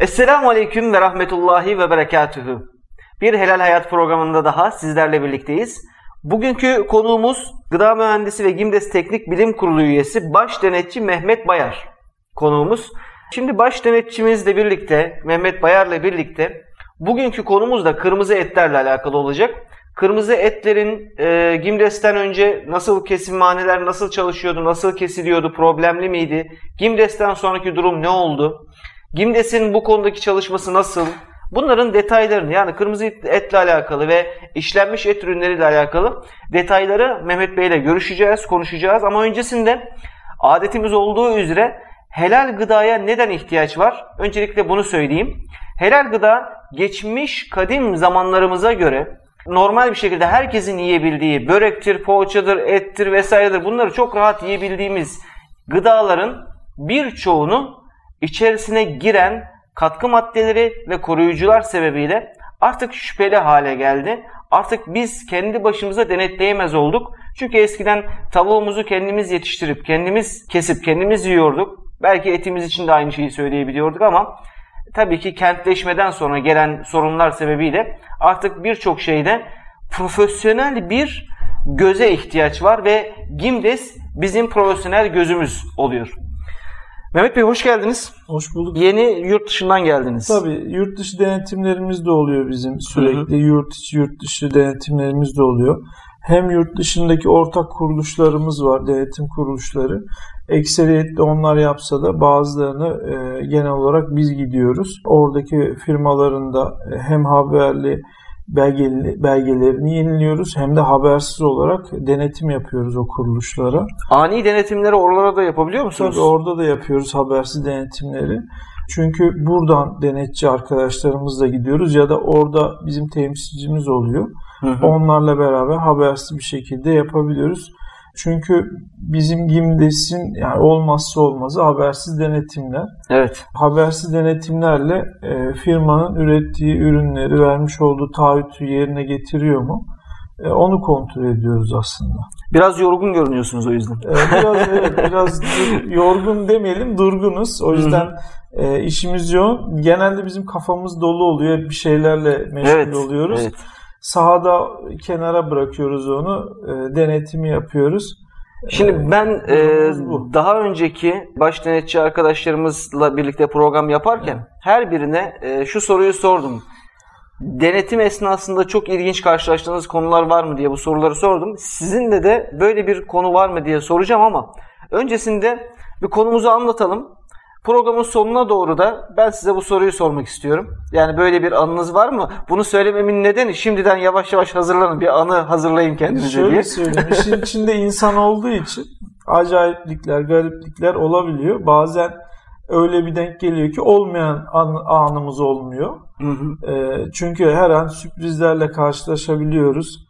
Esselamu Aleyküm ve Rahmetullahi ve Berekatühü. Bir Helal Hayat programında daha sizlerle birlikteyiz. Bugünkü konuğumuz Gıda Mühendisi ve Gimdes Teknik Bilim Kurulu üyesi Baş Denetçi Mehmet Bayar konuğumuz. Şimdi baş denetçimizle birlikte, Mehmet Bayar'la birlikte bugünkü konumuz da kırmızı etlerle alakalı olacak. Kırmızı etlerin e, Gimdes'ten önce nasıl kesimhaneler nasıl çalışıyordu, nasıl kesiliyordu, problemli miydi? Gimdes'ten sonraki durum ne oldu? Gimdes'in bu konudaki çalışması nasıl? Bunların detaylarını yani kırmızı etle alakalı ve işlenmiş et ürünleriyle alakalı detayları Mehmet Bey ile görüşeceğiz, konuşacağız. Ama öncesinde adetimiz olduğu üzere helal gıdaya neden ihtiyaç var? Öncelikle bunu söyleyeyim. Helal gıda geçmiş kadim zamanlarımıza göre normal bir şekilde herkesin yiyebildiği börektir, poğaçadır, ettir vesairedir bunları çok rahat yiyebildiğimiz gıdaların birçoğunu içerisine giren katkı maddeleri ve koruyucular sebebiyle artık şüpheli hale geldi. Artık biz kendi başımıza denetleyemez olduk. Çünkü eskiden tavuğumuzu kendimiz yetiştirip, kendimiz kesip, kendimiz yiyorduk. Belki etimiz için de aynı şeyi söyleyebiliyorduk ama tabii ki kentleşmeden sonra gelen sorunlar sebebiyle artık birçok şeyde profesyonel bir göze ihtiyaç var ve Gimdes bizim profesyonel gözümüz oluyor. Mehmet Bey hoş geldiniz. Hoş bulduk. Yeni yurt dışından geldiniz. Tabii yurt dışı denetimlerimiz de oluyor bizim sürekli. Hı hı. Yurt içi yurt dışı denetimlerimiz de oluyor. Hem yurt dışındaki ortak kuruluşlarımız var, denetim kuruluşları. Ekseriyetle onlar yapsa da bazılarını e, genel olarak biz gidiyoruz. Oradaki firmalarında e, hem haberli belgeli, belgelerini yeniliyoruz hem de habersiz olarak denetim yapıyoruz o kuruluşlara. Ani denetimleri oralara da yapabiliyor musunuz? Tabii orada da yapıyoruz habersiz denetimleri. Çünkü buradan denetçi arkadaşlarımızla gidiyoruz ya da orada bizim temsilcimiz oluyor. Hı hı. Onlarla beraber habersiz bir şekilde yapabiliyoruz. Çünkü bizim GİMDES'in yani olmazsa olmazı habersiz denetimler. Evet. Habersiz denetimlerle e, firmanın ürettiği ürünleri vermiş olduğu taahhütü yerine getiriyor mu? E, onu kontrol ediyoruz aslında. Biraz yorgun görünüyorsunuz o yüzden. E, biraz evet, biraz yorgun demeyelim, durgunuz. O yüzden e, işimiz yoğun. Genelde bizim kafamız dolu oluyor. Bir şeylerle meşgul evet, oluyoruz. Evet. Sahada kenara bırakıyoruz onu. E, denetimi yapıyoruz. Şimdi e, ben e, daha önceki baş denetçi arkadaşlarımızla birlikte program yaparken her birine e, şu soruyu sordum. Denetim esnasında çok ilginç karşılaştığınız konular var mı diye bu soruları sordum. Sizinle de böyle bir konu var mı diye soracağım ama öncesinde bir konumuzu anlatalım. Programın sonuna doğru da ben size bu soruyu sormak istiyorum. Yani böyle bir anınız var mı? Bunu söylememin nedeni şimdiden yavaş yavaş hazırlanın. Bir anı hazırlayın kendinize Şöyle diye. söyleyeyim. İşin içinde insan olduğu için acayiplikler, gariplikler olabiliyor. Bazen öyle bir denk geliyor ki olmayan an, anımız olmuyor. Hı hı. E, çünkü her an sürprizlerle karşılaşabiliyoruz.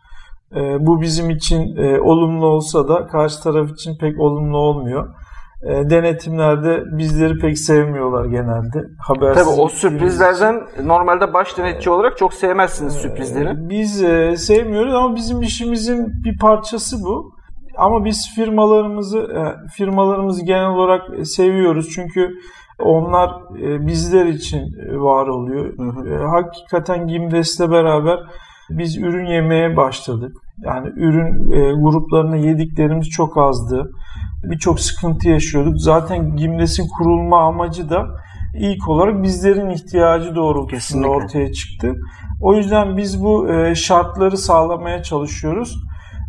E, bu bizim için e, olumlu olsa da karşı taraf için pek olumlu olmuyor denetimlerde bizleri pek sevmiyorlar genelde. Habersiz Tabii o sürprizlerden normalde baş denetçi olarak çok sevmezsiniz e, sürprizleri. Biz e, sevmiyoruz ama bizim işimizin bir parçası bu. Ama biz firmalarımızı e, firmalarımızı genel olarak seviyoruz çünkü onlar e, bizler için var oluyor. Hı hı. E, hakikaten Gimdes'le beraber biz ürün yemeye başladık. Yani ürün e, gruplarını yediklerimiz çok azdı birçok sıkıntı yaşıyorduk. Zaten Gimles'in kurulma amacı da ilk olarak bizlerin ihtiyacı doğrultusunda Kesinlikle. ortaya çıktı. O yüzden biz bu e, şartları sağlamaya çalışıyoruz.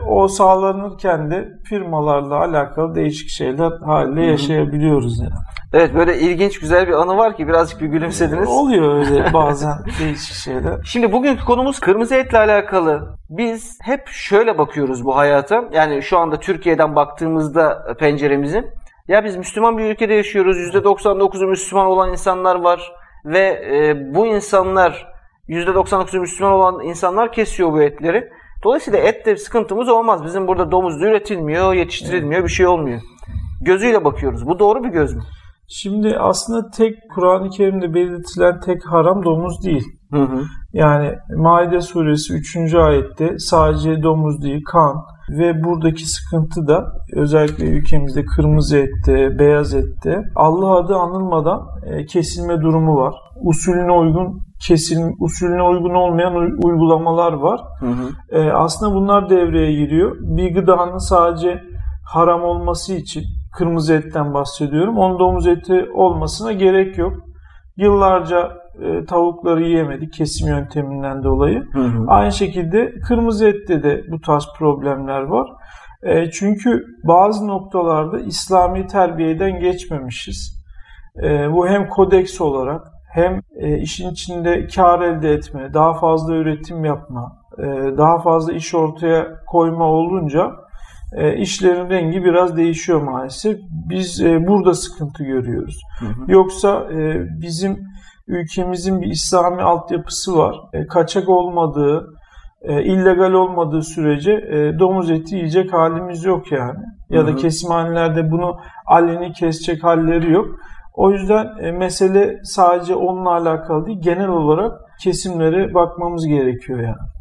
O sağlanırken de firmalarla alakalı değişik şeyler haliyle yaşayabiliyoruz yani. Evet böyle ilginç güzel bir anı var ki birazcık bir gülümsediniz. Oluyor öyle bazen değişik şeyler. Şimdi bugünkü konumuz kırmızı etle alakalı. Biz hep şöyle bakıyoruz bu hayata. Yani şu anda Türkiye'den baktığımızda penceremizi. Ya biz Müslüman bir ülkede yaşıyoruz. %99'u Müslüman olan insanlar var. Ve e, bu insanlar %99'u Müslüman olan insanlar kesiyor bu etleri. Dolayısıyla ette sıkıntımız olmaz. Bizim burada domuz üretilmiyor, yetiştirilmiyor, bir şey olmuyor. Gözüyle bakıyoruz. Bu doğru bir göz mü? Şimdi aslında tek Kur'an-ı Kerim'de belirtilen tek haram domuz değil. Hı hı. Yani Maide suresi 3. ayette sadece domuz değil kan ve buradaki sıkıntı da özellikle ülkemizde kırmızı ette, beyaz ette Allah adı anılmadan e, kesilme durumu var. Usulüne uygun kesil usulüne uygun olmayan uygulamalar var. Hı hı. E, aslında bunlar devreye giriyor. Bir gıdanın sadece haram olması için kırmızı etten bahsediyorum. Onun domuz eti olmasına gerek yok. Yıllarca e, tavukları yiyemedik kesim yönteminden dolayı. Hı hı. Aynı şekilde kırmızı ette de bu tarz problemler var. E, çünkü bazı noktalarda İslami terbiyeden geçmemişiz. E, bu hem kodeks olarak hem e, işin içinde kar elde etme, daha fazla üretim yapma, e, daha fazla iş ortaya koyma olunca işlerin rengi biraz değişiyor maalesef. Biz e, burada sıkıntı görüyoruz. Hı hı. Yoksa e, bizim ülkemizin bir İslami altyapısı var. E, kaçak olmadığı, e, illegal olmadığı sürece e, domuz eti yiyecek halimiz yok yani. Ya da kesimhanelerde bunu aleni kesecek halleri yok. O yüzden e, mesele sadece onunla alakalı değil, genel olarak kesimlere bakmamız gerekiyor yani.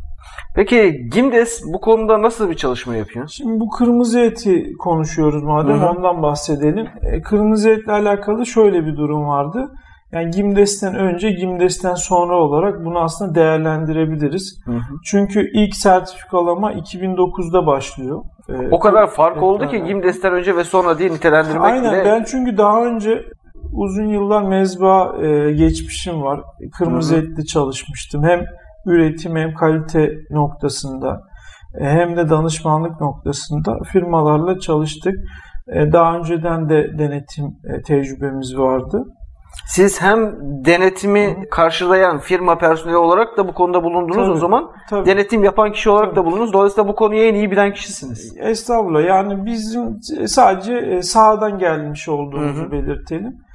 Peki Gimdes bu konuda nasıl bir çalışma yapıyor? Şimdi bu kırmızı eti konuşuyoruz madem Hı-hı. ondan bahsedelim. E, kırmızı etle alakalı şöyle bir durum vardı. Yani Gimdes'ten önce, Gimdes'ten sonra olarak bunu aslında değerlendirebiliriz. Hı hı. Çünkü ilk sertifikalama 2009'da başlıyor. Ee, o kadar fark oldu ki Gimdes'ten önce ve sonra diye nitelendirmek Aynen bile... ben çünkü daha önce uzun yıllar mezba e, geçmişim var. Kırmızı hı hı. etli çalışmıştım. Hem üretim hem kalite noktasında e, hem de danışmanlık noktasında firmalarla çalıştık. E, daha önceden de denetim e, tecrübemiz vardı. Siz hem denetimi karşılayan firma personeli olarak da bu konuda bulundunuz tabii, o zaman. Tabii. Denetim yapan kişi olarak tabii. da bulundunuz. Dolayısıyla bu konuyu en iyi bilen kişisiniz. Estağfurullah. Yani bizim sadece sahadan gelmiş olduğumuzu Hı-hı. belirtelim.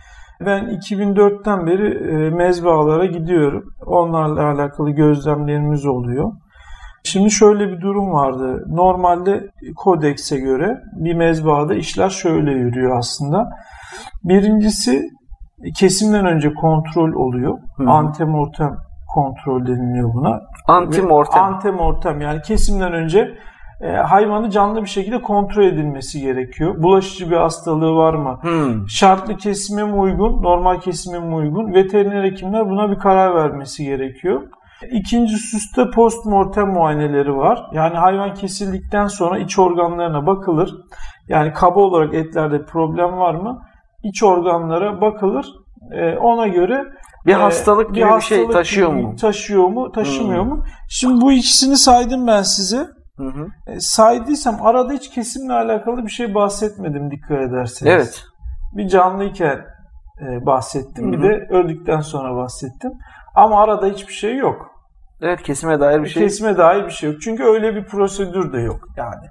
Ben 2004'ten beri e, mezbahalara gidiyorum. Onlarla alakalı gözlemlerimiz oluyor. Şimdi şöyle bir durum vardı. Normalde kodekse göre bir mezbahada işler şöyle yürüyor aslında. Birincisi kesimden önce kontrol oluyor. Hı. Antemortem kontrol deniliyor buna. Antemortem. Antemortem yani kesimden önce e, hayvanı canlı bir şekilde kontrol edilmesi gerekiyor. Bulaşıcı bir hastalığı var mı? Hmm. Şartlı kesime mi uygun, normal kesime mi uygun? Veteriner hekimler buna bir karar vermesi gerekiyor. İkinci süste post mortem muayeneleri var. Yani hayvan kesildikten sonra iç organlarına bakılır. Yani kaba olarak etlerde problem var mı? İç organlara bakılır. E, ona göre bir e, hastalık gibi bir, bir şey taşıyor mu? Taşıyor mu, taşımıyor hmm. mu? Şimdi bu ikisini saydım ben size. Hı hı. E, saydıysam arada hiç kesimle alakalı bir şey bahsetmedim dikkat ederseniz. Evet. Bir canlıyken e, bahsettim. Hı hı. Bir de öldükten sonra bahsettim. Ama arada hiçbir şey yok. Evet kesime dair bir şey. Kesime dair bir şey yok. Çünkü öyle bir prosedür de yok yani.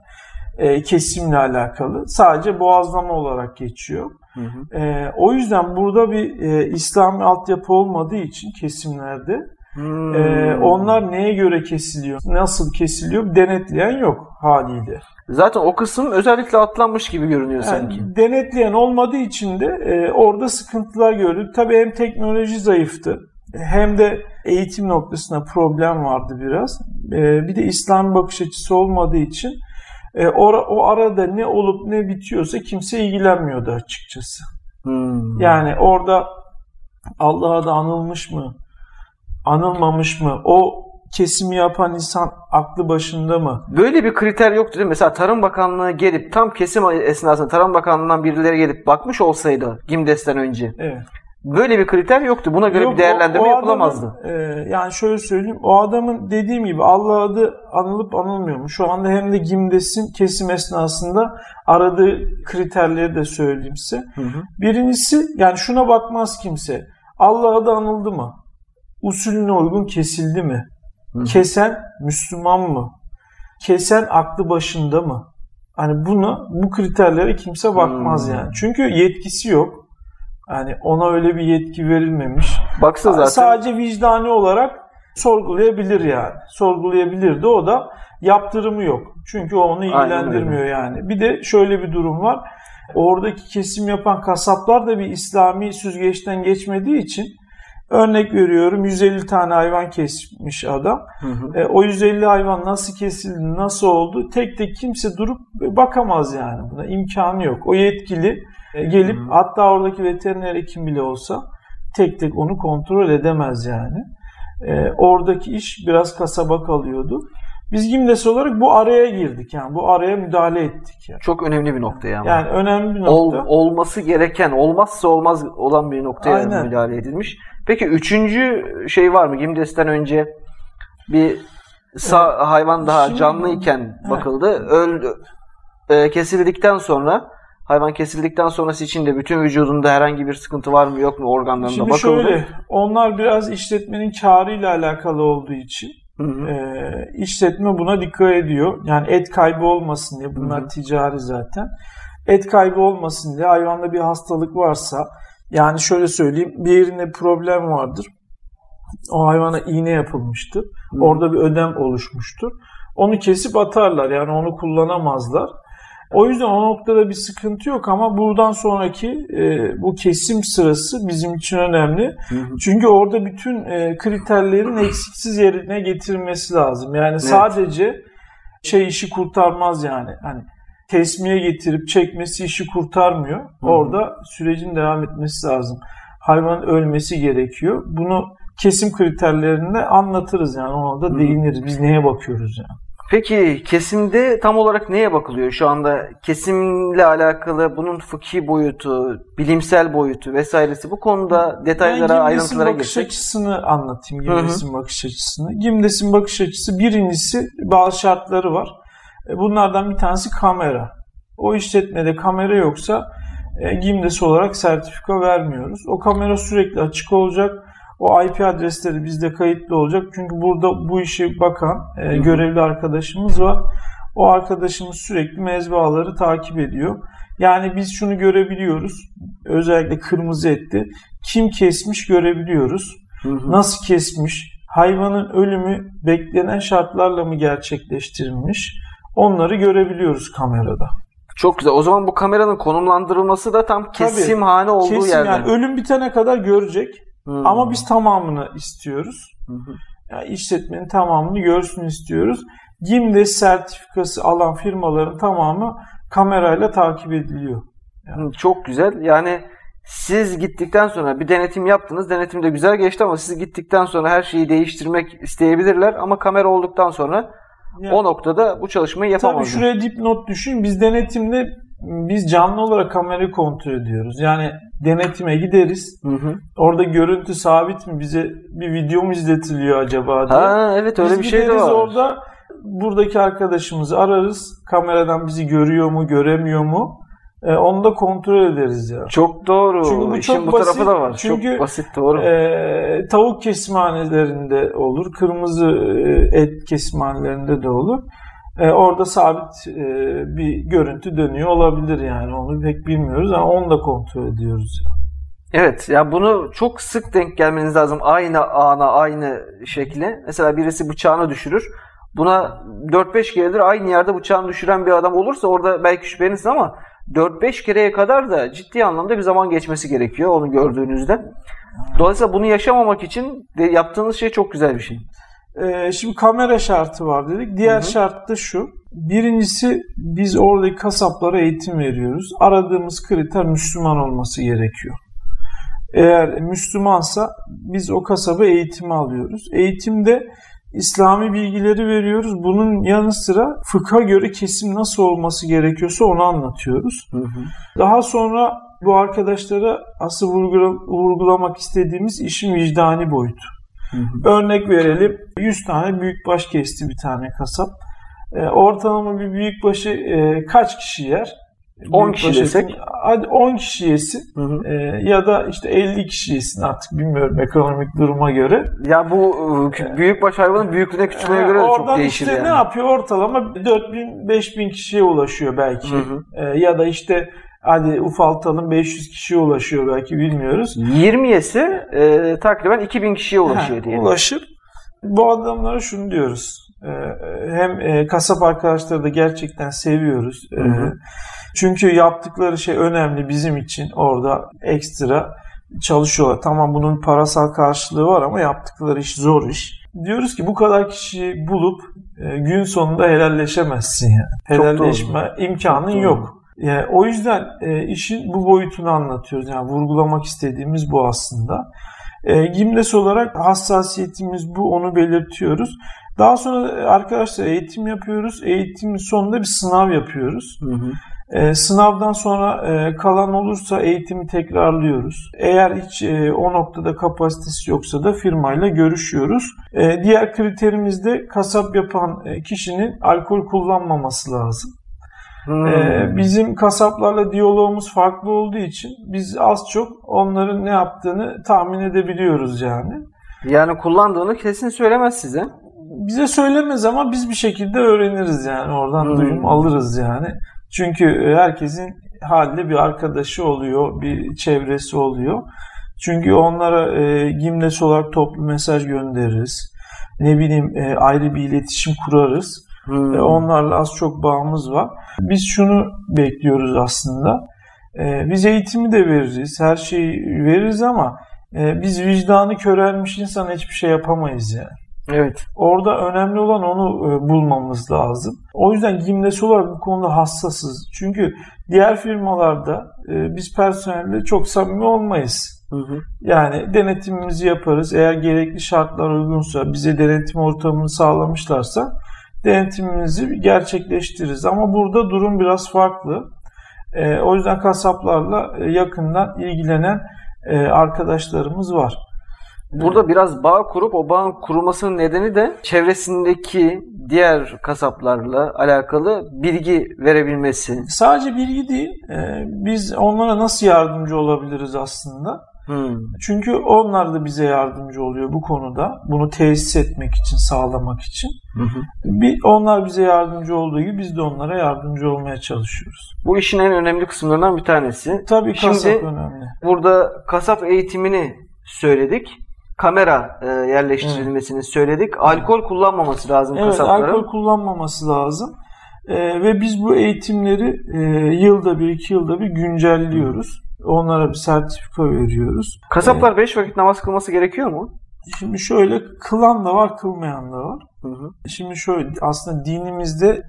E, kesimle alakalı. Sadece boğazlama olarak geçiyor. Hı hı. E, o yüzden burada bir e, İslami altyapı olmadığı için kesimlerde Hmm. Ee, onlar neye göre kesiliyor, nasıl kesiliyor denetleyen yok haliyle. Zaten o kısım özellikle atlanmış gibi görünüyor yani sanki. Denetleyen olmadığı için de e, orada sıkıntılar gördük. Tabii hem teknoloji zayıftı hem de eğitim noktasında problem vardı biraz. E, bir de İslam bakış açısı olmadığı için e, o, o arada ne olup ne bitiyorsa kimse ilgilenmiyordu açıkçası. Hmm. Yani orada Allah'a da anılmış mı? Anılmamış mı? O kesimi yapan insan aklı başında mı? Böyle bir kriter yoktu değil mi? Mesela Tarım Bakanlığı gelip tam kesim esnasında Tarım Bakanlığı'ndan birileri gelip bakmış olsaydı GİMDES'ten önce. Evet. Böyle bir kriter yoktu. Buna göre Yok, bir değerlendirme o, o yapılamazdı. Adamın, e, yani şöyle söyleyeyim. O adamın dediğim gibi Allah adı anılıp anılmıyor mu? Şu anda hem de GİMDES'in kesim esnasında aradığı kriterleri de söyleyeyim size. Hı hı. Birincisi yani şuna bakmaz kimse. Allah adı anıldı mı? Usulüne uygun kesildi mi? Hı. Kesen Müslüman mı? Kesen aklı başında mı? Hani bunu bu kriterlere kimse bakmaz hmm. yani. Çünkü yetkisi yok. Yani ona öyle bir yetki verilmemiş. Baksa zaten. Sadece vicdani olarak sorgulayabilir yani. Sorgulayabilirdi. O da yaptırımı yok. Çünkü o onu ilgilendirmiyor yani. Bir de şöyle bir durum var. Oradaki kesim yapan kasaplar da bir İslami süzgeçten geçmediği için Örnek veriyorum 150 tane hayvan kesmiş adam. Hı hı. E, o 150 hayvan nasıl kesildi, nasıl oldu tek tek kimse durup bakamaz yani buna. imkanı yok. O yetkili e, gelip hı hı. hatta oradaki veteriner hekim bile olsa tek tek onu kontrol edemez yani. E, oradaki iş biraz kasaba kalıyordu. Biz Gimdes olarak bu araya girdik yani bu araya müdahale ettik. Yani. Çok önemli bir nokta yani. Yani önemli bir nokta. Ol, olması gereken, olmazsa olmaz olan bir noktaya Aynen. müdahale edilmiş. Peki üçüncü şey var mı? Gimdes'ten önce bir sağ, evet. hayvan daha Şimdi, canlıyken bakıldı. Öldü. E, kesildikten sonra hayvan kesildikten sonrası için de bütün vücudunda herhangi bir sıkıntı var mı yok mu organlarında Şimdi bakıldı. Şimdi şöyle onlar biraz işletmenin karıyla alakalı olduğu için. E, işletme buna dikkat ediyor. Yani et kaybı olmasın diye bunlar hı hı. ticari zaten. Et kaybı olmasın diye hayvanda bir hastalık varsa yani şöyle söyleyeyim bir yerinde problem vardır. O hayvana iğne yapılmıştır. Hı. Orada bir ödem oluşmuştur. Onu kesip atarlar yani onu kullanamazlar. O yüzden o noktada bir sıkıntı yok ama buradan sonraki e, bu kesim sırası bizim için önemli. Hı hı. Çünkü orada bütün e, kriterlerin eksiksiz yerine getirmesi lazım. Yani evet. sadece şey işi kurtarmaz yani. Hani kesmeye getirip çekmesi işi kurtarmıyor. Hı hı. Orada sürecin devam etmesi lazım. Hayvanın ölmesi gerekiyor. Bunu kesim kriterlerinde anlatırız yani ona da değiniriz. Biz neye bakıyoruz yani. Peki kesimde tam olarak neye bakılıyor şu anda? Kesimle alakalı bunun fıkhi boyutu, bilimsel boyutu vesairesi bu konuda detaylara, ben ayrıntılara bakış geçsek. açısını anlatayım. Gimdes'in bakış açısını. Gimdes'in bakış açısı birincisi bazı şartları var. E, bunlardan bir tanesi kamera. O işletmede kamera yoksa e, Gimdes olarak sertifika vermiyoruz. O kamera sürekli açık olacak o IP adresleri bizde kayıtlı olacak. Çünkü burada bu işe bakan e, görevli arkadaşımız var. O arkadaşımız sürekli mezbahaları takip ediyor. Yani biz şunu görebiliyoruz. Özellikle kırmızı etti. Kim kesmiş görebiliyoruz. Hı hı. Nasıl kesmiş? Hayvanın ölümü beklenen şartlarla mı gerçekleştirilmiş? Onları görebiliyoruz kamerada. Çok güzel. O zaman bu kameranın konumlandırılması da tam kesim hane olduğu kesim, yerde. Yani ölüm bitene kadar görecek. Hmm. Ama biz tamamını istiyoruz. Hmm. Yani işletmenin tamamını görsün istiyoruz. Gimdes sertifikası alan firmaların tamamı kamerayla takip ediliyor. Yani. Çok güzel. Yani siz gittikten sonra bir denetim yaptınız. Denetim de güzel geçti ama siz gittikten sonra her şeyi değiştirmek isteyebilirler. Ama kamera olduktan sonra yani, o noktada bu çalışmayı yapamazlar. Tabii şuraya dipnot düşün. Biz denetimde biz canlı olarak kamerayı kontrol ediyoruz. Yani denetime gideriz. Hı hı. Orada görüntü sabit mi? Bize bir video mu izletiliyor acaba diye. Ha evet öyle biz bir şey de var. orada buradaki arkadaşımızı ararız. Kameradan bizi görüyor mu, göremiyor mu? E, onu da kontrol ederiz ya. Çok doğru. Çünkü bu İşin çok bu basit. tarafı da var. Çünkü, çok basit doğru. E, tavuk kesimhanelerinde olur, kırmızı e, et kesimhanelerinde de olur. E, orada sabit e, bir görüntü dönüyor olabilir yani onu pek bilmiyoruz ama onu da kontrol ediyoruz. Yani. Evet ya bunu çok sık denk gelmeniz lazım aynı ana aynı şekle. Mesela birisi bıçağını düşürür. Buna 4-5 keredir aynı yerde bıçağını düşüren bir adam olursa orada belki şüpheniz ama 4-5 kereye kadar da ciddi anlamda bir zaman geçmesi gerekiyor onu gördüğünüzde. Dolayısıyla bunu yaşamamak için yaptığınız şey çok güzel bir şey. Ee, şimdi kamera şartı var dedik. Diğer hı hı. şart da şu. Birincisi biz oradaki kasaplara eğitim veriyoruz. Aradığımız kriter Müslüman olması gerekiyor. Eğer Müslümansa biz o kasaba eğitimi alıyoruz. Eğitimde İslami bilgileri veriyoruz. Bunun yanı sıra fıkha göre kesim nasıl olması gerekiyorsa onu anlatıyoruz. Hı hı. Daha sonra bu arkadaşlara asıl vurgulamak istediğimiz işin vicdani boyutu. Hı hı. Örnek verelim. 100 tane büyükbaş kesti bir tane kasap. E, ortalama bir büyükbaşı e, kaç kişi yer? 10 kişi desek. Hadi 10 kişi yesin. Hı hı. E, ya da işte 50 kişi yesin artık bilmiyorum ekonomik duruma göre. Ya bu e, büyükbaş hayvanın büyüklüğüne küçüklüğüne göre de çok değişir işte yani. ne yapıyor? Ortalama 4000 5000 kişiye ulaşıyor belki. Hı hı. E, ya da işte Hadi ufaltalım 500 kişiye ulaşıyor belki bilmiyoruz. 20'yesi e, takriben 2000 kişiye ulaşıyor diye. Ulaşır. Bu adamlara şunu diyoruz. E, hem e, kasap arkadaşları da gerçekten seviyoruz. E, hı hı. Çünkü yaptıkları şey önemli bizim için orada ekstra. çalışıyorlar. Tamam bunun parasal karşılığı var ama yaptıkları iş zor iş. Diyoruz ki bu kadar kişiyi bulup e, gün sonunda helalleşemezsin yani. Helalleşme imkanın Çok yok. Yani o yüzden e, işin bu boyutunu anlatıyoruz. Yani vurgulamak istediğimiz bu aslında. E, Gimles olarak hassasiyetimiz bu, onu belirtiyoruz. Daha sonra arkadaşlar eğitim yapıyoruz. Eğitimin sonunda bir sınav yapıyoruz. Hı hı. E, sınavdan sonra e, kalan olursa eğitimi tekrarlıyoruz. Eğer hiç e, o noktada kapasitesi yoksa da firmayla görüşüyoruz. E, diğer kriterimiz de kasap yapan e, kişinin alkol kullanmaması lazım. Hmm. Ee, bizim kasaplarla diyalogumuz farklı olduğu için biz az çok onların ne yaptığını tahmin edebiliyoruz yani. Yani kullandığını kesin söylemez size. Bize söylemez ama biz bir şekilde öğreniriz yani oradan Hmm. duyum alırız yani. Çünkü e, herkesin halde bir arkadaşı oluyor, bir çevresi oluyor. Çünkü onlara e, Gimles olarak toplu mesaj göndeririz. Ne bileyim e, ayrı bir iletişim kurarız. Hmm. Onlarla az çok bağımız var. Biz şunu bekliyoruz aslında. E, biz eğitimi de veririz, her şeyi veririz ama e, biz vicdanı körelmiş insan hiçbir şey yapamayız yani. Evet. Orada önemli olan onu e, bulmamız lazım. O yüzden Gimles olarak bu konuda hassasız. Çünkü diğer firmalarda e, biz personelle çok samimi olmayız. Hı hı. Yani denetimimizi yaparız. Eğer gerekli şartlar uygunsa, bize denetim ortamını sağlamışlarsa denetimimizi gerçekleştiririz. Ama burada durum biraz farklı. Ee, o yüzden kasaplarla e, yakından ilgilenen e, arkadaşlarımız var. Burada biraz bağ kurup o bağın kurumasının nedeni de çevresindeki diğer kasaplarla alakalı bilgi verebilmesi. Sadece bilgi değil, e, biz onlara nasıl yardımcı olabiliriz aslında? Hmm. Çünkü onlar da bize yardımcı oluyor bu konuda. Bunu tesis etmek için, sağlamak için. Hı hı. Bir, onlar bize yardımcı olduğu gibi biz de onlara yardımcı olmaya çalışıyoruz. Bu işin en önemli kısımlarından bir tanesi. Tabii Şimdi- kasap önemli. Burada kasap eğitimini söyledik. Kamera e, yerleştirilmesini söyledik. Alkol kullanmaması lazım Evet, kasapların. alkol kullanmaması lazım. Ee, ve biz bu eğitimleri e, yılda bir, iki yılda bir güncelliyoruz. Onlara bir sertifika veriyoruz. Kasaplar 5 vakit namaz kılması gerekiyor mu? Şimdi şöyle kılan da var, kılmayan da var. Hı hı. Şimdi şöyle aslında dinimizde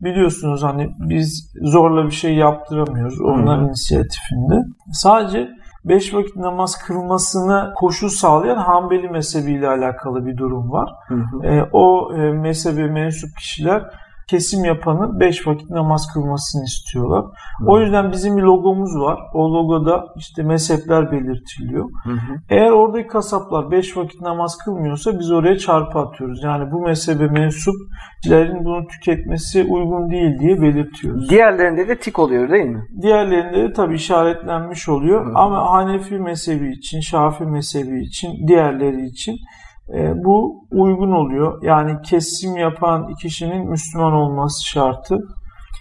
biliyorsunuz hani biz zorla bir şey yaptıramıyoruz onların Hı hı. inisiyatifinde. Sadece beş vakit namaz kılmasına koşul sağlayan Hanbeli mezhebiyle alakalı bir durum var. Hı hı. E, o e, mezhebe mensup kişiler kesim yapanın beş vakit namaz kılmasını istiyorlar. O yüzden bizim bir logomuz var. O logoda işte mezhepler belirtiliyor. Hı hı. Eğer oradaki kasaplar 5 vakit namaz kılmıyorsa biz oraya çarpı atıyoruz. Yani bu mezhebe mensup kişilerin bunu tüketmesi uygun değil diye belirtiyoruz. Diğerlerinde de tik oluyor değil mi? Diğerlerinde de tabii işaretlenmiş oluyor. Hı. Ama Hanefi mezhebi için, Şafi mezhebi için, diğerleri için e, bu uygun oluyor. Yani kesim yapan kişinin Müslüman olması şartı.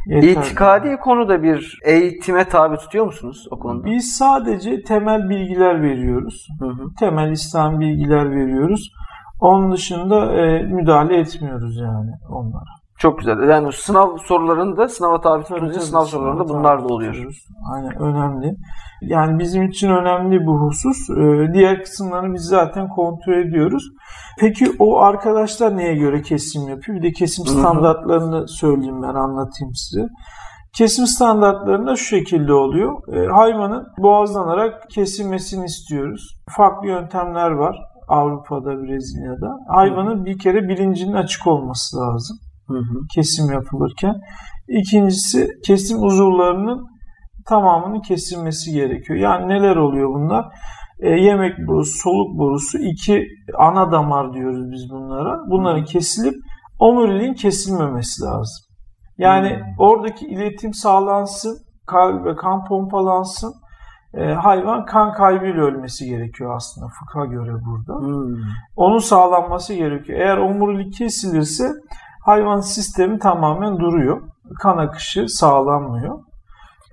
yeterli. İtikadi konuda bir eğitime tabi tutuyor musunuz o konuda? Biz sadece temel bilgiler veriyoruz. Hı hı. temel İslam bilgiler veriyoruz. Onun dışında e, müdahale etmiyoruz yani onlara. Çok güzel. Yani sınav sorularında sınava tabi tutunca sınav sorularında bunlar da oluyor. tutuyoruz. Aynen önemli. Yani bizim için önemli bu husus. E, diğer kısımlarını biz zaten kontrol ediyoruz. Peki o arkadaşlar neye göre kesim yapıyor? Bir de kesim standartlarını söyleyeyim ben anlatayım size. Kesim standartlarında şu şekilde oluyor. E, hayvanın boğazlanarak kesilmesini istiyoruz. Farklı yöntemler var. Avrupa'da, Brezilya'da. Hayvanın bir kere bilincinin açık olması lazım Hı hı. kesim yapılırken. İkincisi kesim uzuvlarının tamamının kesilmesi gerekiyor. Yani neler oluyor bunlar? E, yemek borusu, soluk borusu, iki ana damar diyoruz biz bunlara. Bunların kesilip omuriliğin kesilmemesi lazım. Yani Hmm. oradaki iletim sağlansın, kalp ve kan pompalansın. E, hayvan kan kaybıyla ölmesi gerekiyor aslında fıkha göre burada. Hmm. Onun sağlanması gerekiyor. Eğer omurilik kesilirse hayvan sistemi tamamen duruyor. Kan akışı sağlanmıyor.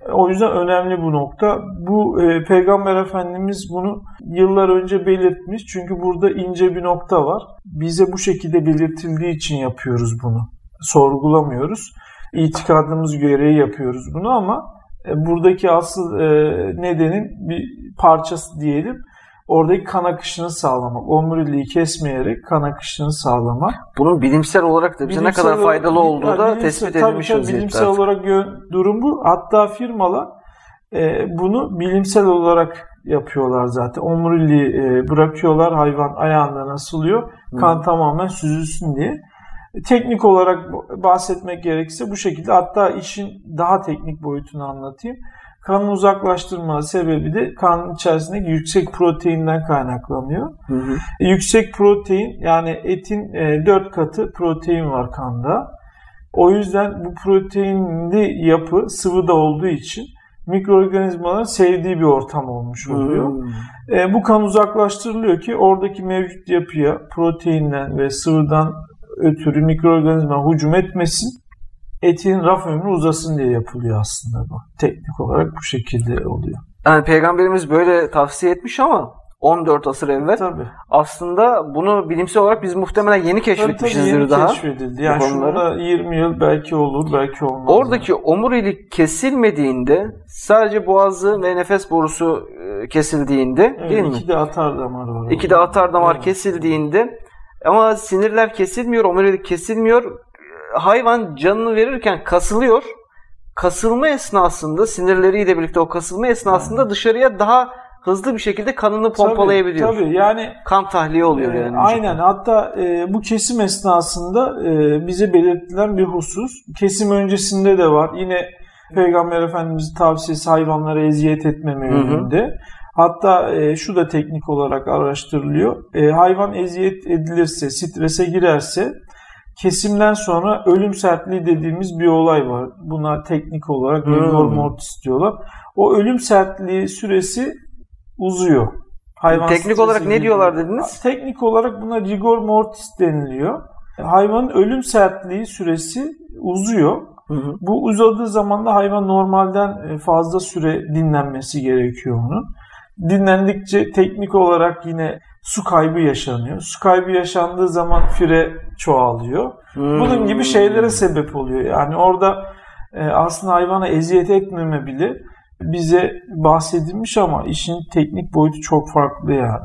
E, O yüzden önemli bu nokta. Bu e, Peygamber Efendimiz bunu yıllar önce belirtmiş. Çünkü burada ince bir nokta var. Bize bu şekilde belirtildiği için yapıyoruz bunu. Sorgulamıyoruz. İtikadımız gereği yapıyoruz bunu ama E, buradaki asıl e, nedenin bir parçası diyelim. Oradaki kan akışını sağlamak. Omuriliği kesmeyerek kan akışını sağlamak. Bunun bilimsel olarak da bize bilimsel ne kadar faydalı olduğu da bilimsel, tespit edilmiş tabii, tabii, Bilimsel artık. olarak durum bu. Hatta firmalar e, bunu bilimsel olarak yapıyorlar zaten. Omuriliği e, bırakıyorlar. Hayvan ayağından asılıyor. Kan hmm. tamamen süzülsün diye. Teknik olarak bahsetmek gerekirse bu şekilde. Hatta işin daha teknik boyutunu anlatayım. Kanın uzaklaştırma sebebi de kan içerisindeki yüksek proteinden kaynaklanıyor. Hı hı. E, yüksek protein yani etin e, 4 katı protein var kanda. O yüzden bu proteinli yapı sıvıda olduğu için mikroorganizmaların sevdiği bir ortam olmuş oluyor. Hmm. E, bu kan uzaklaştırılıyor ki oradaki mevcut yapıya proteinden ve sıvıdan ötürü mikroorganizma hücum etmesin. Etin raf ömrü uzasın diye yapılıyor aslında bu. Teknik olarak bu şekilde oluyor. Yani peygamberimiz böyle tavsiye etmiş ama 14 asır evvel. Tabii. Aslında bunu bilimsel olarak biz muhtemelen yeni keşfetmişizdir tabii, yeni daha. keşfedildi. Yani şurada 20 yıl belki olur, belki olmaz. Oradaki omurilik kesilmediğinde sadece boğazı ve nefes borusu e, kesildiğinde evet, değil mi? İki de atar damar var. İki de atar damar evet. kesildiğinde ama sinirler kesilmiyor, omurilik kesilmiyor. Hayvan canını verirken kasılıyor. Kasılma esnasında sinirleriyle birlikte o kasılma esnasında dışarıya daha hızlı bir şekilde kanını pompalayabiliyor. Tabii, tabii yani kan tahliye oluyor e, yani. Aynen. Hatta e, bu kesim esnasında e, bize belirtilen bir husus kesim öncesinde de var. Yine Peygamber Efendimiz tavsiyesi hayvanlara eziyet etmeme yönünde. Hatta e, şu da teknik olarak araştırılıyor. E, hayvan eziyet edilirse, strese girerse kesimden sonra ölüm sertliği dediğimiz bir olay var. Buna teknik olarak hmm. rigor mortis diyorlar. O ölüm sertliği süresi uzuyor. Hayvan teknik olarak ne diyorlar dediniz? Teknik olarak buna rigor mortis deniliyor. Hayvanın ölüm sertliği süresi uzuyor. Hı hı. Bu uzadığı zaman da hayvan normalden e, fazla süre dinlenmesi gerekiyor onun dinlendikçe teknik olarak yine su kaybı yaşanıyor. Su kaybı yaşandığı zaman fire çoğalıyor. Hmm. Bunun gibi şeylere sebep oluyor. Yani orada e, aslında hayvana eziyet etmeme bile bize bahsedilmiş ama işin teknik boyutu çok farklı yani.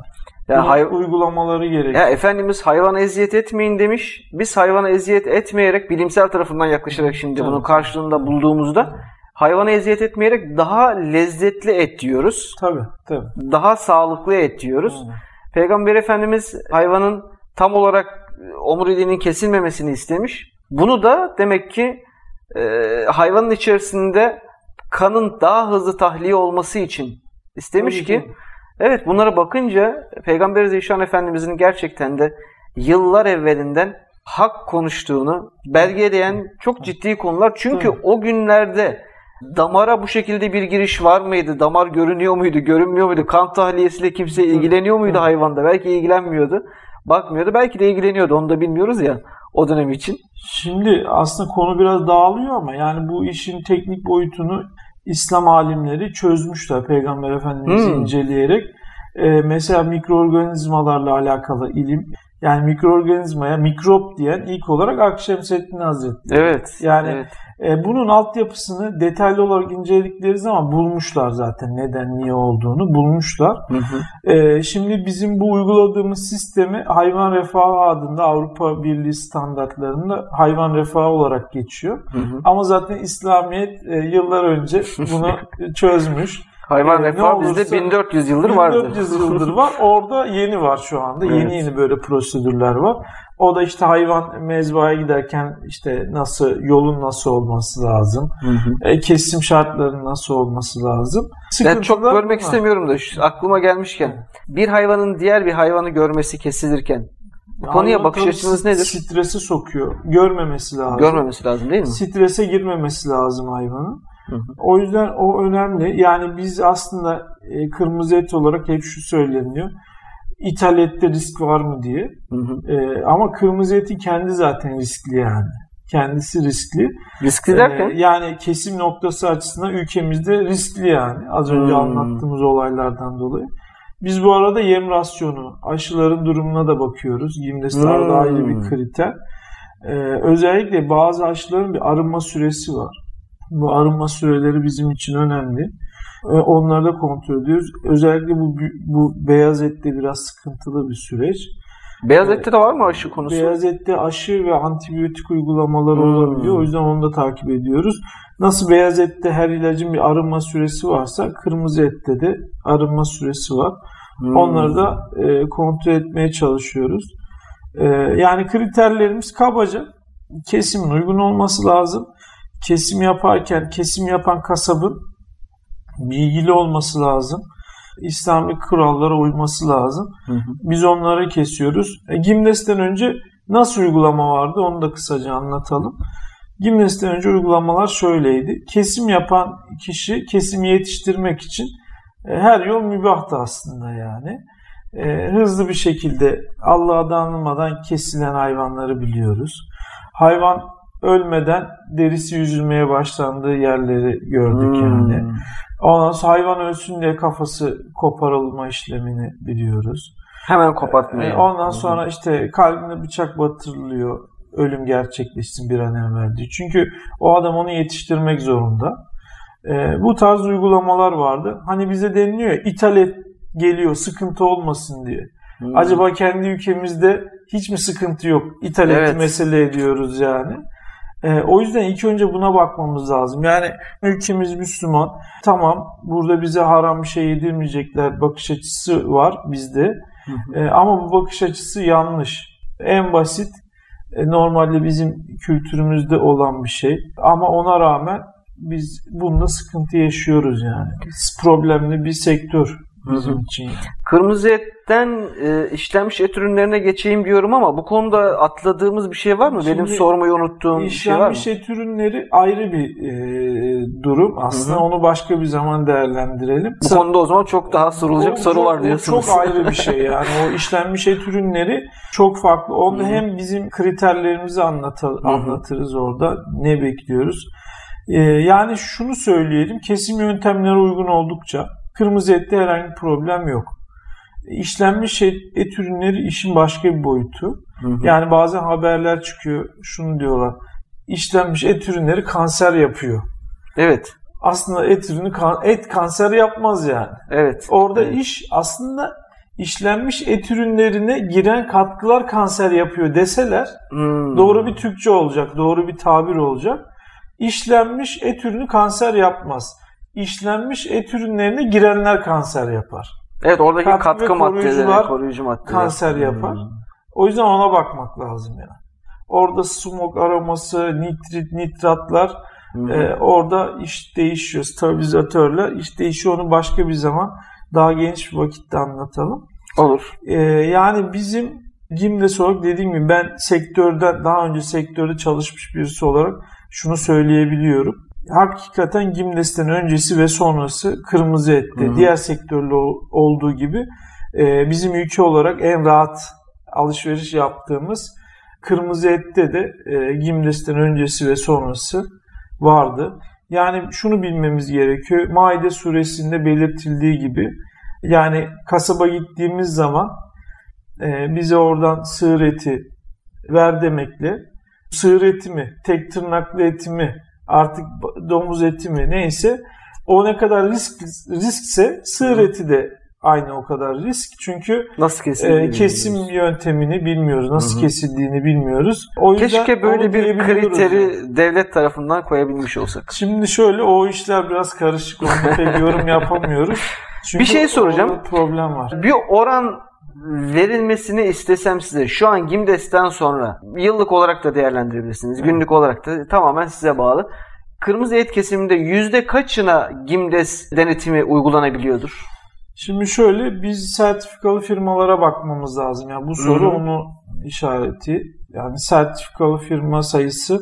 Ya hay- uygulamaları gerekiyor. Ya Efendimiz hayvana eziyet etmeyin demiş. Biz hayvana eziyet etmeyerek bilimsel tarafından yaklaşarak şimdi bunun karşılığında bulduğumuzda hayvana eziyet etmeyerek daha lezzetli et diyoruz. Tabii, tabii. Daha sağlıklı et diyoruz. Hmm. Peygamber Efendimiz hayvanın tam olarak e, omuriliğinin kesilmemesini istemiş. Bunu da demek ki e, hayvanın içerisinde kanın daha hızlı tahliye olması için istemiş ki. Evet bunlara bakınca Peygamber Zeyşan Efendimizin gerçekten de yıllar evvelinden hak konuştuğunu belgeleyen çok ciddi konular. Çünkü Hı. o günlerde Damara bu şekilde bir giriş var mıydı? Damar görünüyor muydu, görünmüyor muydu? Kan tahliyesiyle kimse ilgileniyor muydu hayvanda? Belki ilgilenmiyordu. Bakmıyordu. Belki de ilgileniyordu. Onu da bilmiyoruz ya o dönem için. Şimdi aslında konu biraz dağılıyor ama yani bu işin teknik boyutunu İslam alimleri çözmüşler Peygamber Efendimiz'i hmm. inceleyerek. Ee, mesela mikroorganizmalarla alakalı ilim yani mikroorganizmaya mikrop diyen ilk olarak Akşemseddin Hazretleri. Evet. Yani evet. E, bunun altyapısını detaylı olarak inceledikleri zaman bulmuşlar zaten neden niye olduğunu bulmuşlar. Hı hı. E, şimdi bizim bu uyguladığımız sistemi hayvan refahı adında Avrupa Birliği standartlarında hayvan refahı olarak geçiyor. Hı hı. Ama zaten İslamiyet e, yıllar önce bunu çözmüş. Hayvan ee, refahı bizde 1400 yıldır vardı. 1400 yıldır var. Orada yeni var şu anda. Evet. Yeni yeni böyle prosedürler var. O da işte hayvan mezbaya giderken işte nasıl yolun nasıl olması lazım. Hı hı. E, kesim şartlarının nasıl olması lazım. ben çok görmek istemiyorum da şu, aklıma gelmişken bir hayvanın diğer bir hayvanı görmesi kesilirken bu konuya bakış açınız nedir? Stresi sokuyor. Görmemesi lazım. Görmemesi lazım değil mi? Strese girmemesi lazım hayvanın. Hı hı. O yüzden o önemli. Yani biz aslında e, kırmızı et olarak hep şu söyleniyor. İthal ette risk var mı diye. Hı hı. E, ama kırmızı eti kendi zaten riskli yani. Kendisi riskli. Riskli derken? E, yani kesim noktası açısından ülkemizde riskli yani. Az önce hmm. anlattığımız olaylardan dolayı. Biz bu arada yem rasyonu, aşıların durumuna da bakıyoruz. Gimdestar'da hmm. ayrı bir kriter. Ee, özellikle bazı aşıların bir arınma süresi var. Bu arınma süreleri bizim için önemli. E, onları da kontrol ediyoruz. Özellikle bu bu beyaz ette biraz sıkıntılı bir süreç. Beyaz ette de var mı aşı konusu? Beyaz ette aşı ve antibiyotik uygulamaları hmm. olabiliyor. O yüzden onu da takip ediyoruz. Nasıl beyaz ette her ilacın bir arınma süresi varsa kırmızı ette de arınma süresi var. Hmm. Onları da e, kontrol etmeye çalışıyoruz. E, yani kriterlerimiz kabaca kesimin uygun olması lazım. Kesim yaparken kesim yapan kasabın bilgili olması lazım. İslami kurallara uyması lazım. Hı hı. Biz onları kesiyoruz. E, Gimnes'ten önce nasıl uygulama vardı onu da kısaca anlatalım. Gimnes'ten önce uygulamalar şöyleydi. Kesim yapan kişi kesimi yetiştirmek için e, her yol mübahtı aslında yani. E, hızlı bir şekilde Allah'a danılmadan kesilen hayvanları biliyoruz. Hayvan ölmeden derisi yüzülmeye başlandığı yerleri gördük hmm. yani. Ondan sonra hayvan ölsün diye kafası koparılma işlemini biliyoruz. Hemen kopartmayı. E, ondan sonra işte kalbine bıçak batırılıyor. Ölüm gerçekleşsin bir an evvel diye. Çünkü o adam onu yetiştirmek zorunda. E, bu tarz uygulamalar vardı. Hani bize deniliyor ya ithal et geliyor sıkıntı olmasın diye. Hmm. Acaba kendi ülkemizde hiç mi sıkıntı yok? İthal evet. mesele ediyoruz yani. E, o yüzden ilk önce buna bakmamız lazım. Yani ülkemiz Müslüman. Tamam burada bize haram bir şey yedirmeyecekler bakış açısı var bizde. E, ama bu bakış açısı yanlış. En basit e, normalde bizim kültürümüzde olan bir şey. Ama ona rağmen biz bunda sıkıntı yaşıyoruz yani. Problemli bir sektör bizim için. Kırmızı etten e, işlenmiş et ürünlerine geçeyim diyorum ama bu konuda atladığımız bir şey var mı? Şimdi, Benim sormayı unuttuğum bir şey var mı? İşlenmiş et ürünleri ayrı bir e, durum. Aslında Hı-hı. onu başka bir zaman değerlendirelim. Bu Sa- konuda o zaman çok daha sorulacak o, soru çok, var diyorsunuz. Çok ayrı bir şey yani. O işlenmiş et ürünleri çok farklı. Onda Hı-hı. hem bizim kriterlerimizi anlatal- anlatırız orada. Ne bekliyoruz? Ee, yani şunu söyleyelim. Kesim yöntemleri uygun oldukça Kırmızı ette herhangi bir problem yok. İşlenmiş et, et ürünleri işin başka bir boyutu. Hı hı. Yani bazen haberler çıkıyor. Şunu diyorlar. İşlenmiş et ürünleri kanser yapıyor. Evet. Aslında et ürünü et kanser yapmaz yani. Evet. Orada evet. iş aslında işlenmiş et ürünlerine giren katkılar kanser yapıyor deseler hmm. doğru bir Türkçe olacak, doğru bir tabir olacak. İşlenmiş et ürünü kanser yapmaz işlenmiş et ürünlerine girenler kanser yapar. Evet oradaki katkı, katkı maddeleri, koruyucu maddeler. Kanser hmm. yapar. Hmm. O yüzden ona bakmak lazım yani. Orada smoke aroması, nitrit, nitratlar hmm. e, orada iş değişiyor. Stabilizatörler iş değişiyor. Onu başka bir zaman daha geniş bir vakitte anlatalım. Olur. E, yani bizim Gimles olarak dediğim gibi ben sektörden daha önce sektörde çalışmış birisi olarak şunu söyleyebiliyorum hakikaten Gimles'ten öncesi ve sonrası kırmızı ette. Hı hı. Diğer sektörlü olduğu gibi e, bizim ülke olarak en rahat alışveriş yaptığımız kırmızı ette de e, Gimles'ten öncesi ve sonrası vardı. Yani şunu bilmemiz gerekiyor. Maide suresinde belirtildiği gibi yani kasaba gittiğimiz zaman e, bize oradan sığır eti ver demekle sığır eti mi, tek tırnaklı eti mi artık domuz eti mi neyse o ne kadar risk riskse sığır eti de aynı o kadar risk. Çünkü nasıl e, kesim bilmiyoruz. yöntemini bilmiyoruz. Nasıl Hı-hı. kesildiğini bilmiyoruz. O Keşke böyle bir kriteri yani. devlet tarafından koyabilmiş olsak. Şimdi şöyle o işler biraz karışık. Onu pek yorum yapamıyoruz. Çünkü bir şey soracağım. problem var. Bir oran verilmesini istesem size şu an Gimdes'ten sonra yıllık olarak da değerlendirebilirsiniz. Günlük olarak da tamamen size bağlı. Kırmızı et kesiminde yüzde kaçına Gimdes denetimi uygulanabiliyordur? Şimdi şöyle biz sertifikalı firmalara bakmamız lazım. Yani bu soru Hı-hı. onu işareti. Yani sertifikalı firma sayısı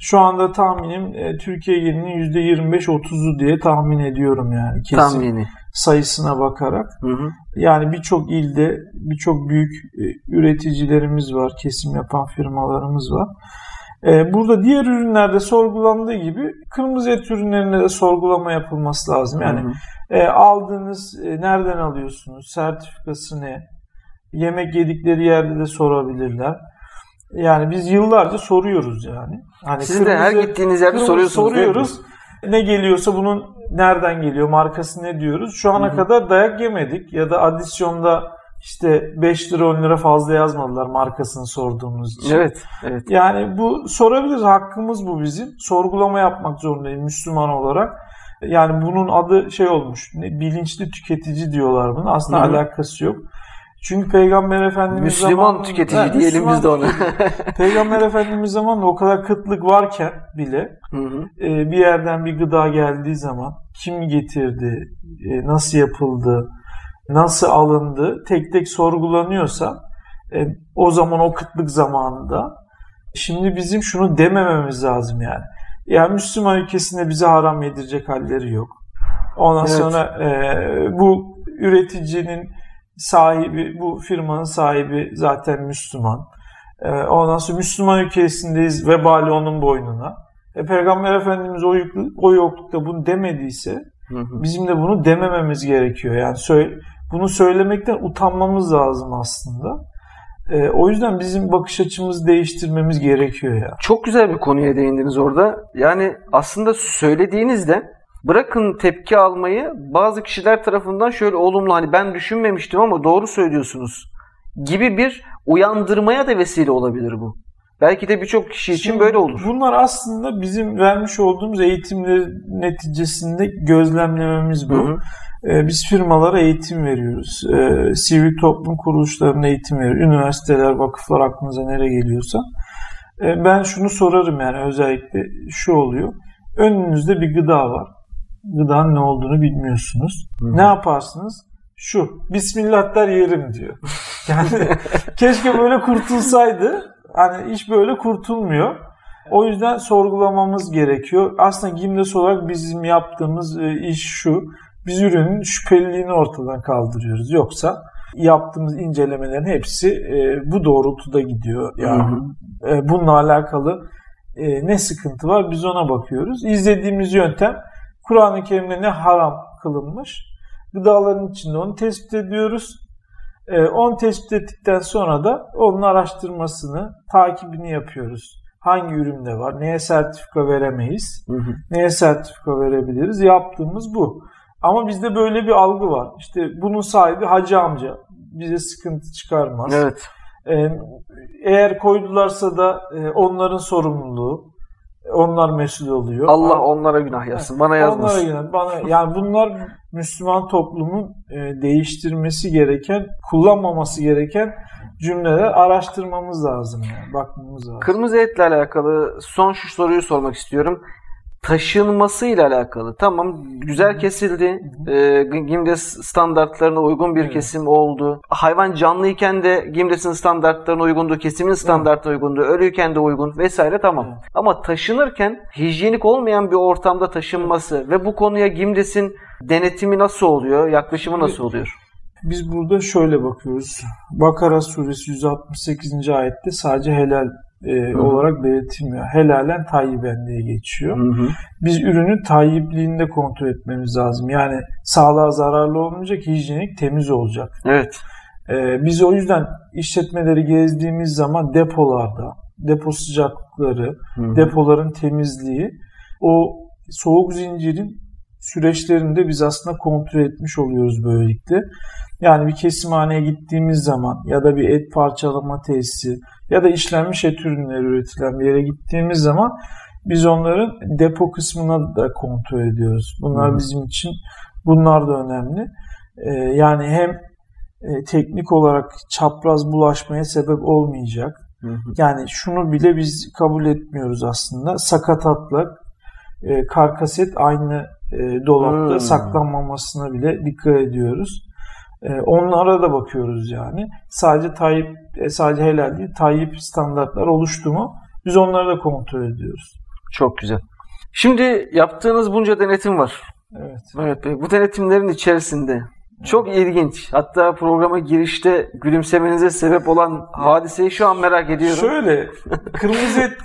şu anda tahminim e, Türkiye genelinin %25-30'u diye tahmin ediyorum yani. Kesin. Tahmini sayısına bakarak. Hı hı. Yani birçok ilde birçok büyük e, üreticilerimiz var, kesim yapan firmalarımız var. E, burada diğer ürünlerde sorgulandığı gibi kırmızı et ürünlerinde de sorgulama yapılması lazım. Yani hı hı. E, aldığınız nereden alıyorsunuz, sertifikası ne, yemek yedikleri yerde de sorabilirler. Yani biz yıllarca soruyoruz yani. Hani Siz de her gittiğiniz yerde soruyorsunuz. Soruyoruz. Ne geliyorsa bunun nereden geliyor, markası ne diyoruz. Şu ana Hı hı. kadar dayak yemedik ya da adisyonda işte 5 lira 10 lira fazla yazmadılar markasını sorduğumuz için. Evet, evet. Yani bu sorabiliriz. Hakkımız bu bizim. Sorgulama yapmak zorundayız Müslüman olarak. Yani bunun adı şey olmuş. Ne, bilinçli tüketici diyorlar buna. Aslında Hı hı. alakası yok. Çünkü Peygamber Efendimiz Müslüman zamanında- tüketici Ha, diyelim Müslüman biz de ona. Peygamber Efendimiz zamanında o kadar kıtlık varken bile Hı hı. e, bir yerden bir gıda geldiği zaman kim getirdi, e, nasıl yapıldı, nasıl alındı tek tek sorgulanıyorsa e, o zaman o kıtlık zamanında şimdi bizim şunu demememiz lazım yani. Yani Müslüman ülkesinde bize haram yedirecek halleri yok. Ondan Evet. sonra e, bu üreticinin sahibi, bu firmanın sahibi zaten Müslüman. E, ondan sonra Müslüman ülkesindeyiz vebali onun boynuna. E, Peygamber Efendimiz o, yüklü- o yoklukta bunu demediyse Hı hı. bizim de bunu demememiz gerekiyor. Yani söyle, bunu söylemekten utanmamız lazım aslında. E, o yüzden bizim bakış açımızı değiştirmemiz gerekiyor ya. Çok güzel bir konuya değindiniz orada. Yani aslında söylediğinizde bırakın tepki almayı bazı kişiler tarafından şöyle olumlu hani ben düşünmemiştim ama doğru söylüyorsunuz gibi bir uyandırmaya da vesile olabilir bu. Belki de birçok kişi için Şimdi böyle olur. Bunlar aslında bizim vermiş olduğumuz eğitimler neticesinde gözlemlememiz bu. Hı hı. Ee, Biz firmalara eğitim veriyoruz. Ee, Sivil toplum kuruluşlarına eğitim veriyoruz. Üniversiteler, vakıflar aklınıza nereye geliyorsa. Ee, Ben şunu sorarım yani özellikle şu oluyor. Önünüzde bir gıda var. Gıdanın ne olduğunu bilmiyorsunuz. Hı hı. Ne yaparsınız? Şu, Bismillah der yerim diyor. Yani keşke böyle kurtulsaydı. Hani iş böyle kurtulmuyor. O yüzden sorgulamamız gerekiyor. Aslında Gimdes olarak bizim yaptığımız e, iş şu. Biz ürünün şüpheliliğini ortadan kaldırıyoruz. Yoksa yaptığımız incelemelerin hepsi e, bu doğrultuda gidiyor. Yani e, bununla alakalı e, ne sıkıntı var biz ona bakıyoruz. İzlediğimiz yöntem Kur'an-ı Kerim'de ne haram kılınmış gıdaların içinde onu tespit ediyoruz. E, onu tespit ettikten sonra da onun araştırmasını, takibini yapıyoruz. Hangi üründe var, neye sertifika veremeyiz, Hı hı. neye sertifika verebiliriz yaptığımız bu. Ama bizde böyle bir algı var. İşte bunun sahibi hacı amca bize sıkıntı çıkarmaz. Evet. Ee, eğer koydularsa da e, onların sorumluluğu. Onlar mesul oluyor. Allah Ama- onlara günah yazsın. Bana Onlara yazmasın. yine bana yani bunlar Müslüman toplumun e, değiştirmesi gereken, kullanmaması gereken cümleler araştırmamız lazım yani. Bakmamız lazım. Kırmızı etle alakalı son şu soruyu sormak istiyorum. Taşınmasıyla alakalı. Tamam güzel kesildi. Ee, Gimdes standartlarına uygun bir Evet. kesim oldu. Hayvan canlıyken de Gimdes'in standartlarına uygundu. Kesimin standartlarına uygundu. Ölüyken de uygun vesaire tamam. Evet. Ama taşınırken hijyenik olmayan bir ortamda taşınması ve bu konuya Gimdes'in denetimi nasıl oluyor? Yaklaşımı nasıl oluyor? Biz burada şöyle bakıyoruz. Bakara suresi 168. ayette sadece helal e, hı. olarak belirtilmiyor. Helalen tayyiben diye geçiyor. Hı hı. Biz ürünün tayyibliğini de kontrol etmemiz lazım. Yani sağlığa zararlı olmayacak, hijyenik, temiz olacak. Evet. Ee, biz o yüzden işletmeleri gezdiğimiz zaman depolarda, depo sıcaklıkları, Hı hı. depoların temizliği, o soğuk zincirin süreçlerinde biz aslında kontrol etmiş oluyoruz böylelikle. Yani bir kesimhaneye gittiğimiz zaman ya da bir et parçalama tesisi ya da işlenmiş et ürünleri üretilen bir yere gittiğimiz zaman biz onların depo kısmına da kontrol ediyoruz. Bunlar hı. bizim için bunlar da önemli. Ee, yani hem e, teknik olarak çapraz bulaşmaya sebep olmayacak. Hı hı. Yani şunu bile biz kabul etmiyoruz aslında. Sakatatla e, karkaset aynı e, dolapta Hmm. saklanmamasına bile dikkat ediyoruz. E, onlara da bakıyoruz yani. Sadece Tayyip, e, sadece helal değil, Tayyip standartlar oluştu mu biz onları da kontrol ediyoruz. Çok güzel. Şimdi yaptığınız bunca denetim var. Evet. Evet Bey. Bu denetimlerin içerisinde çok ilginç. Hatta programa girişte gülümsemenize sebep olan hadiseyi şu an merak ediyorum. Şöyle kırmızı et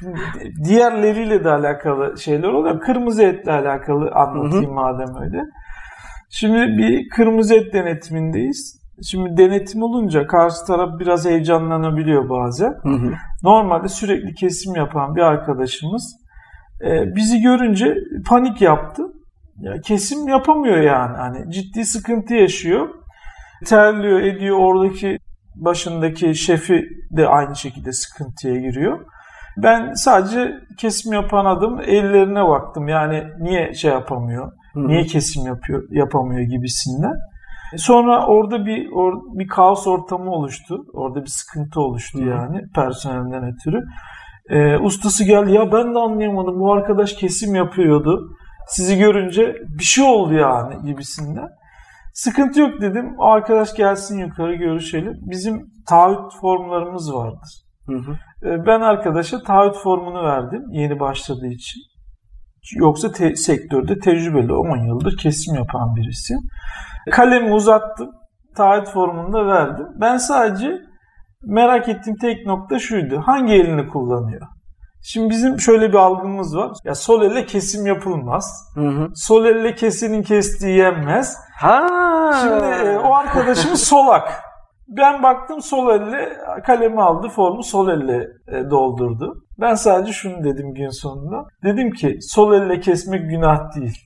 diğerleriyle de alakalı şeyler oluyor. Kırmızı etle alakalı anlatayım madem öyle. Şimdi bir kırmızı et denetimindeyiz. Şimdi denetim olunca karşı taraf biraz heyecanlanabiliyor bazen. Hı hı. Normalde sürekli kesim yapan bir arkadaşımız E, bizi görünce panik yaptı. Ya kesim yapamıyor yani. Hani ciddi sıkıntı yaşıyor. Terliyor, ediyor. Oradaki başındaki şefi de aynı şekilde sıkıntıya giriyor. Ben sadece kesim yapan adım ellerine baktım. Yani niye şey yapamıyor? Hı-hı. Niye kesim yapıyor yapamıyor gibisinden. Sonra orada bir or, bir kaos ortamı oluştu. Orada bir sıkıntı oluştu Hı-hı. yani personelden ötürü. Ee, ustası geldi ya ben de anlayamadım bu arkadaş kesim yapıyordu. Sizi görünce bir şey oldu yani gibisinden. Sıkıntı yok dedim. O arkadaş gelsin yukarı görüşelim. Bizim taahhüt formlarımız vardır. Hı hı. Ee, ben arkadaşa taahhüt formunu verdim yeni başladığı için. Yoksa te- sektörde tecrübeli 10 yıldır kesim yapan birisi. Kalemi uzattım. Taahhüt formunu da verdim. Ben sadece merak ettiğim tek nokta şuydu. Hangi elini kullanıyor? Şimdi bizim şöyle bir algımız var. Ya sol elle kesim yapılmaz. Hı hı. Sol elle kesinin kestiği yenmez. Ha. Şimdi e, o arkadaşımız solak. Ben baktım sol elle kalemi aldı formu sol elle e, doldurdu. Ben sadece şunu dedim gün sonunda. Dedim ki sol elle kesmek günah değil.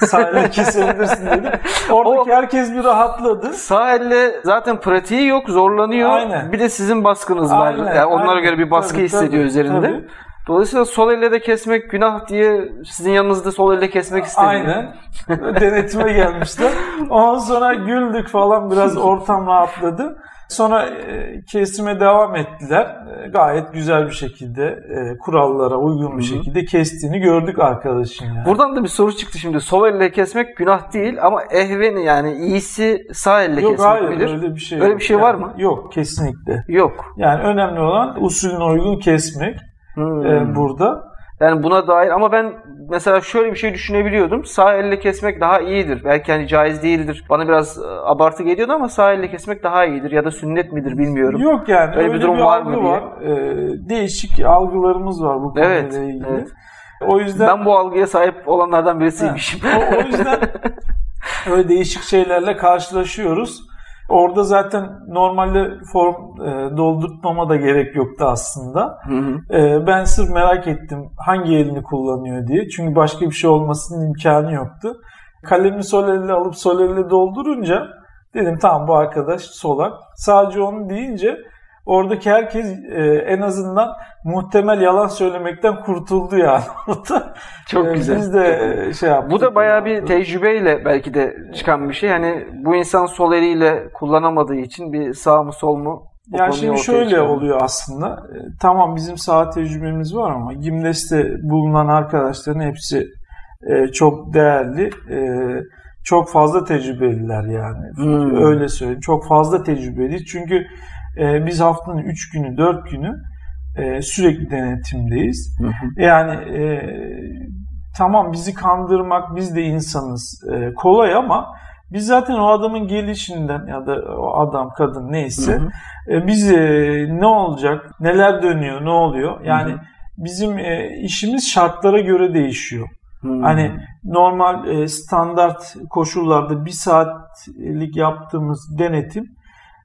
Sağ elle kesebilirsin dedim. Oradaki o, herkes bir rahatladı. Sağ elle zaten pratiği yok zorlanıyor. Aynen. Bir de sizin baskınız var. Aynen, yani onlara aynen. göre bir baskı tabii, hissediyor tabii, üzerinde. Tabii. Dolayısıyla sol elle de kesmek günah diye sizin yanınızda sol elle kesmek istemiyor. Aynen. Denetime gelmişler. Ondan sonra güldük falan biraz ortam rahatladı. Sonra e, kesime devam ettiler. E, gayet güzel bir şekilde e, kurallara uygun bir şekilde kestiğini gördük arkadaşın yani. Buradan da bir soru çıktı şimdi. Sol elle kesmek günah değil ama ehveni yani iyisi sağ elle yok, kesmek hayır, midir? Öyle bir şey Öyle bir şey yani, var mı? Yok kesinlikle. Yok. Yani önemli olan usulüne uygun kesmek hmm. e, burada. Yani buna dair ama ben mesela şöyle bir şey düşünebiliyordum. Sağ elle kesmek daha iyidir. Belki hani caiz değildir. Bana biraz e, abartı geliyordu ama sağ elle kesmek daha iyidir ya da sünnet midir bilmiyorum. Yok yani öyle, öyle bir durum bir var mı var. Ee, değişik algılarımız var bu konuyla evet, ilgili. Evet. O yüzden ben bu algıya sahip olanlardan birisiymişim. o, o yüzden öyle değişik şeylerle karşılaşıyoruz. Orada zaten normalde form e, doldurtmama da gerek yoktu aslında. Hı hı. E, ben sırf merak ettim hangi elini kullanıyor diye. Çünkü başka bir şey olmasının imkanı yoktu. Kalemi sol elle alıp sol elle doldurunca dedim tamam bu arkadaş solak. Sadece onu deyince oradaki herkes e, en azından muhtemel yalan söylemekten kurtuldu yani orada. Çok e, güzel. Biz de e, şey yaptık. Bu da bayağı bir tecrübeyle belki de çıkan bir şey. Yani bu insan sol eliyle kullanamadığı için bir sağ mı sol mu ya yani şimdi şöyle çıkardı. oluyor aslında. E, tamam bizim sağ tecrübemiz var ama Gimles'te bulunan arkadaşların hepsi e, çok değerli. E, çok fazla tecrübeliler yani. Hmm. Öyle söyleyeyim. Çok fazla tecrübeli. Çünkü e, biz haftanın 3 günü, 4 günü e, sürekli denetimdeyiz. Hı hı. Yani e, tamam bizi kandırmak, biz de insanız e, kolay ama biz zaten o adamın gelişinden ya da o adam, kadın neyse hı hı. E, biz e, ne olacak, neler dönüyor, ne oluyor? Yani hı hı. bizim e, işimiz şartlara göre değişiyor. Hmm. Hani normal e, standart koşullarda bir saatlik yaptığımız denetim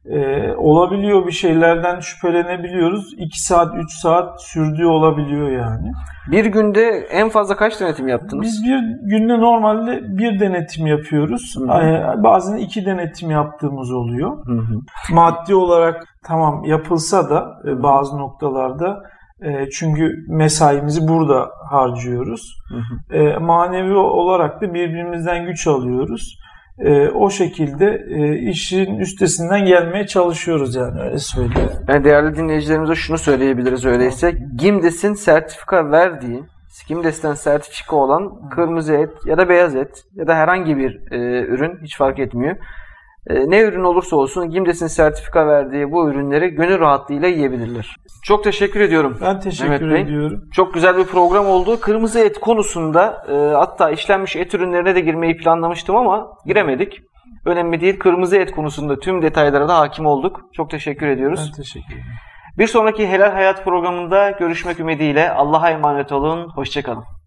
e, olabiliyor bir şeylerden şüphelenebiliyoruz. 2 saat 3 saat sürdüğü olabiliyor yani. Bir günde en fazla kaç denetim yaptınız? Biz bir günde normalde bir denetim yapıyoruz. Hı-hı. Bazen iki denetim yaptığımız oluyor. Hı-hı. Maddi olarak tamam yapılsa da Hı-hı. bazı noktalarda e, çünkü mesaimizi burada harcıyoruz. Hı hı. E, manevi olarak da birbirimizden güç alıyoruz e, o şekilde e, işin üstesinden gelmeye çalışıyoruz yani öyle söyleyeyim. Yani değerli dinleyicilerimize şunu söyleyebiliriz öyleyse. Gimdes'in sertifika verdiği, Gimdes'ten sertifika olan kırmızı et ya da beyaz et ya da herhangi bir e, ürün hiç fark etmiyor. E, ne ürün olursa olsun Gimdes'in sertifika verdiği bu ürünleri gönül rahatlığıyla yiyebilirler. Çok teşekkür ediyorum. Ben teşekkür Mehmet ediyorum. Çok güzel bir program oldu. Kırmızı et konusunda e, hatta işlenmiş et ürünlerine de girmeyi planlamıştım ama giremedik. Önemli değil. Kırmızı et konusunda tüm detaylara da hakim olduk. Çok teşekkür ediyoruz. Ben teşekkür ederim. Bir sonraki Helal Hayat programında görüşmek ümidiyle Allah'a emanet olun. Hoşçakalın.